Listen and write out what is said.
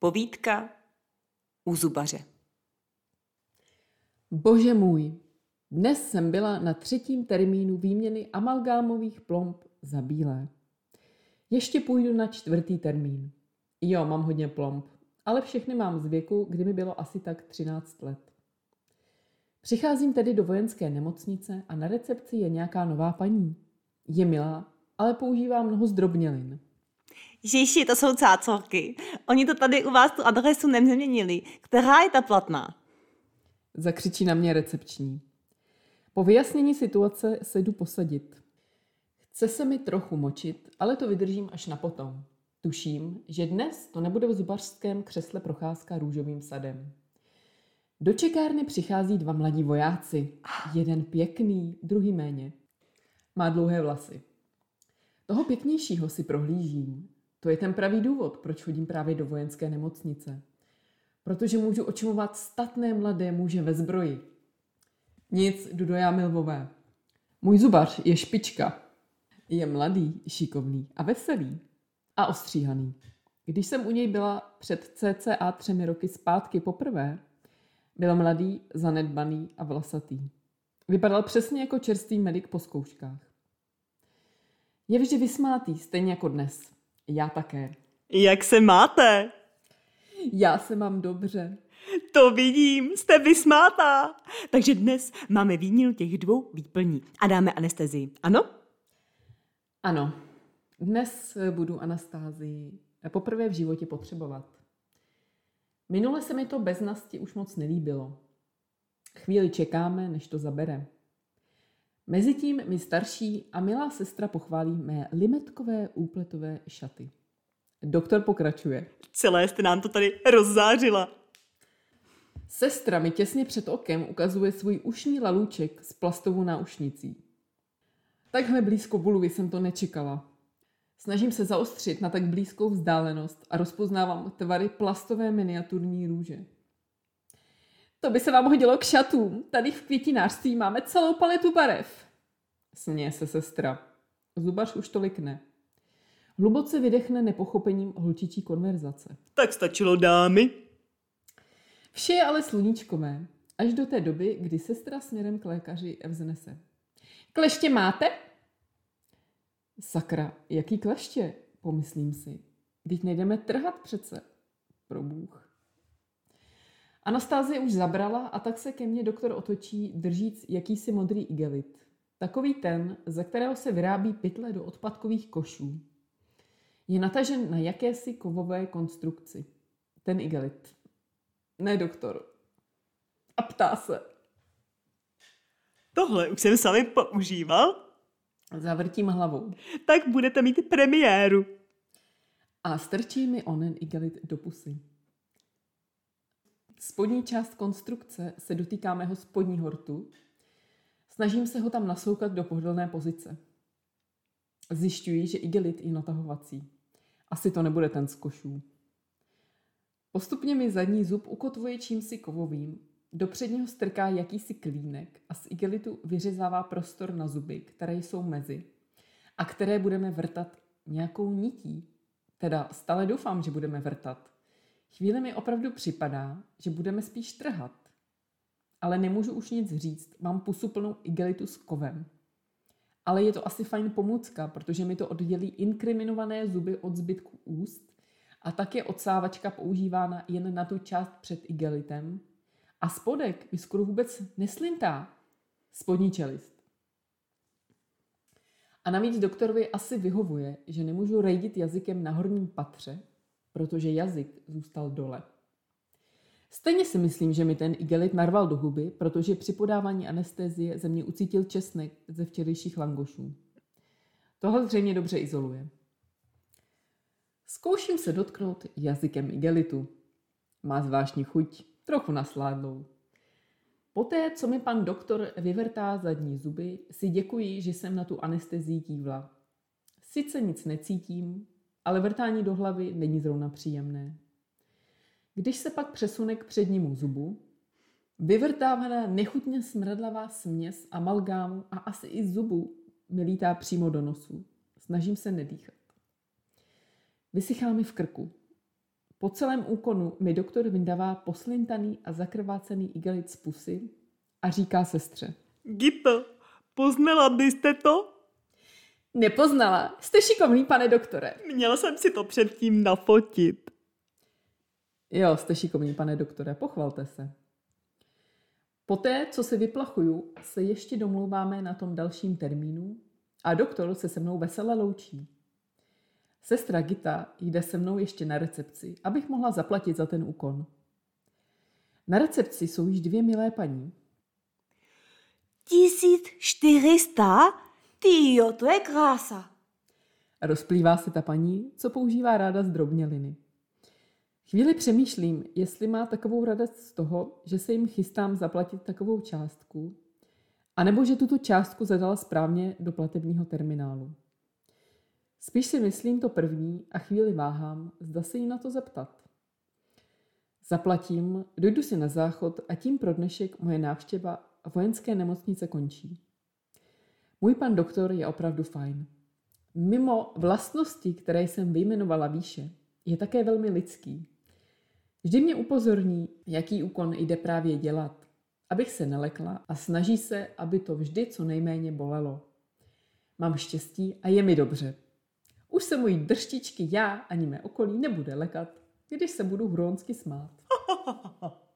Povídka u zubaře. Bože můj, dnes jsem byla na třetím termínu výměny amalgámových plomb za bílé. Ještě půjdu na čtvrtý termín. Jo, mám hodně plomb, ale všechny mám z věku, kdy mi bylo asi tak 13 let. Přicházím tedy do vojenské nemocnice a na recepci je nějaká nová paní. Je milá, ale používá mnoho zdrobnělin. Žíši, to jsou cácolky. Oni to tady u vás tu adresu nezměnili. Která je ta platná? Zakřičí na mě recepční. Po vyjasnění situace se jdu posadit. Chce se mi trochu močit, ale to vydržím až na potom. Tuším, že dnes to nebude v zubařském křesle procházka růžovým sadem. Do čekárny přichází dva mladí vojáci. Jeden pěkný, druhý méně. Má dlouhé vlasy. Toho pěknějšího si prohlížím. To je ten pravý důvod, proč chodím právě do vojenské nemocnice. Protože můžu očumovat statné mladé muže ve zbroji. Nic, jdu do Jámilvové. Můj zubař je špička. Je mladý, šikovný a veselý. A ostříhaný. Když jsem u něj byla před cca třemi roky zpátky poprvé, byl mladý, zanedbaný a vlasatý. Vypadal přesně jako čerstvý medik po zkouškách. Je vždy vysmátý, stejně jako dnes. Já také. Jak se máte? Já se mám dobře. To vidím, jste vysmátá. Takže dnes máme výměnu těch dvou výplní a dáme anestezii, ano? Ano, dnes budu anastázii poprvé v životě potřebovat. Minule se mi to bez nasti už moc nelíbilo. Chvíli čekáme, než to zabere. Mezitím mi starší a milá sestra pochválí mé limetkové úpletové šaty. Doktor pokračuje. Celé jste nám to tady rozzářila. Sestra mi těsně před okem ukazuje svůj ušní lalůček s plastovou náušnicí. Takhle blízko bulvy jsem to nečekala. Snažím se zaostřit na tak blízkou vzdálenost a rozpoznávám tvary plastové miniaturní růže. To by se vám hodilo k šatům. Tady v květinářství máme celou paletu barev. Směje se sestra. Zubař už tolik ne. Hluboce vydechne nepochopením holčičí konverzace. Tak stačilo dámy. Vše je ale sluníčkové, až do té doby, kdy sestra směrem k lékaři vznese. Kleště máte? Sakra, jaký kleště, pomyslím si. Teď nejdeme trhat přece. Pro Bůh. Anastázie už zabrala a tak se ke mně doktor otočí, držíc jakýsi modrý igelit. Takový ten, ze kterého se vyrábí pytle do odpadkových košů. Je natažen na jakési kovové konstrukci. Ten igelit. Ne doktor. A ptá se. Tohle už jsem sami používal. Zavrtím hlavou. Tak budete mít premiéru. A strčí mi onen igelit do pusy. Spodní část konstrukce se dotýká mého spodního rtu. Snažím se ho tam nasoukat do pohodlné pozice. Zjišťuji, že igelit je natahovací. Asi to nebude ten z košů. Postupně mi zadní zub ukotvuje čímsi kovovým, do předního strká jakýsi klínek a z igelitu vyřezává prostor na zuby, které jsou mezi a které budeme vrtat nějakou nití. Teda stále doufám, že budeme vrtat. Chvíli mi opravdu připadá, že budeme spíš trhat. Ale nemůžu už nic říct, mám pusu plnou igelitu s kovem. Ale je to asi fajn pomůcka, protože mi to oddělí inkriminované zuby od zbytku úst a tak je odsávačka používána jen na tu část před igelitem, a spodek mi skoro vůbec neslintá. Spodní čelist. A navíc doktorovi asi vyhovuje, že nemůžu rejdit jazykem na horním patře, protože jazyk zůstal dole. Stejně si myslím, že mi ten igelit narval do huby, protože při podávání anestezie ze mě ucítil česnek ze včerejších langošů. Tohle zřejmě dobře izoluje. Zkouším se dotknout jazykem igelitu. Má zvláštní chuť, trochu nasládlou. Poté, co mi pan doktor vyvrtá zadní zuby, si děkuji, že jsem na tu anestezii kývla. Sice nic necítím, ale vrtání do hlavy není zrovna příjemné. Když se pak přesune k přednímu zubu, vyvrtávaná nechutně smradlavá směs amalgámu a asi i zubu mi lítá přímo do nosu. Snažím se nedýchat. Vysychá mi v krku. Po celém úkonu mi doktor vyndává poslintaný a zakrvácený igelit z pusy a říká sestře. Gito, poznala byste to? Nepoznala. Jste šikovný, pane doktore. Měl jsem si to předtím nafotit. Jo, jste šikovný, pane doktore, pochvalte se. Poté, co se vyplachuju, se ještě domlouváme na tom dalším termínu a doktor se se mnou vesele loučí. Sestra Gita jde se mnou ještě na recepci, abych mohla zaplatit za ten úkon. Na recepci jsou již dvě milé paní. 1400? Tyjo, to je krása. Rozplývá se ta paní, co používá ráda zdrobněliny. Chvíli přemýšlím, jestli má takovou radost z toho, že se jim chystám zaplatit takovou částku, anebo že tuto částku zadala správně do platebního terminálu. Spíš si myslím to první a chvíli váhám, zda se jí na to zeptat. Zaplatím, dojdu si na záchod a tím pro dnešek moje návštěva vojenské nemocnice končí. Můj pan doktor je opravdu fajn. Mimo vlastnosti, které jsem vyjmenovala výše, je také velmi lidský. Vždy mě upozorní, jaký úkon jde právě dělat, abych se nelekla a snaží se, aby to vždy co nejméně bolelo. Mám štěstí a je mi dobře. Už se mojí drštičky já ani mé okolí nebude lekat, když se budu hronsky smát.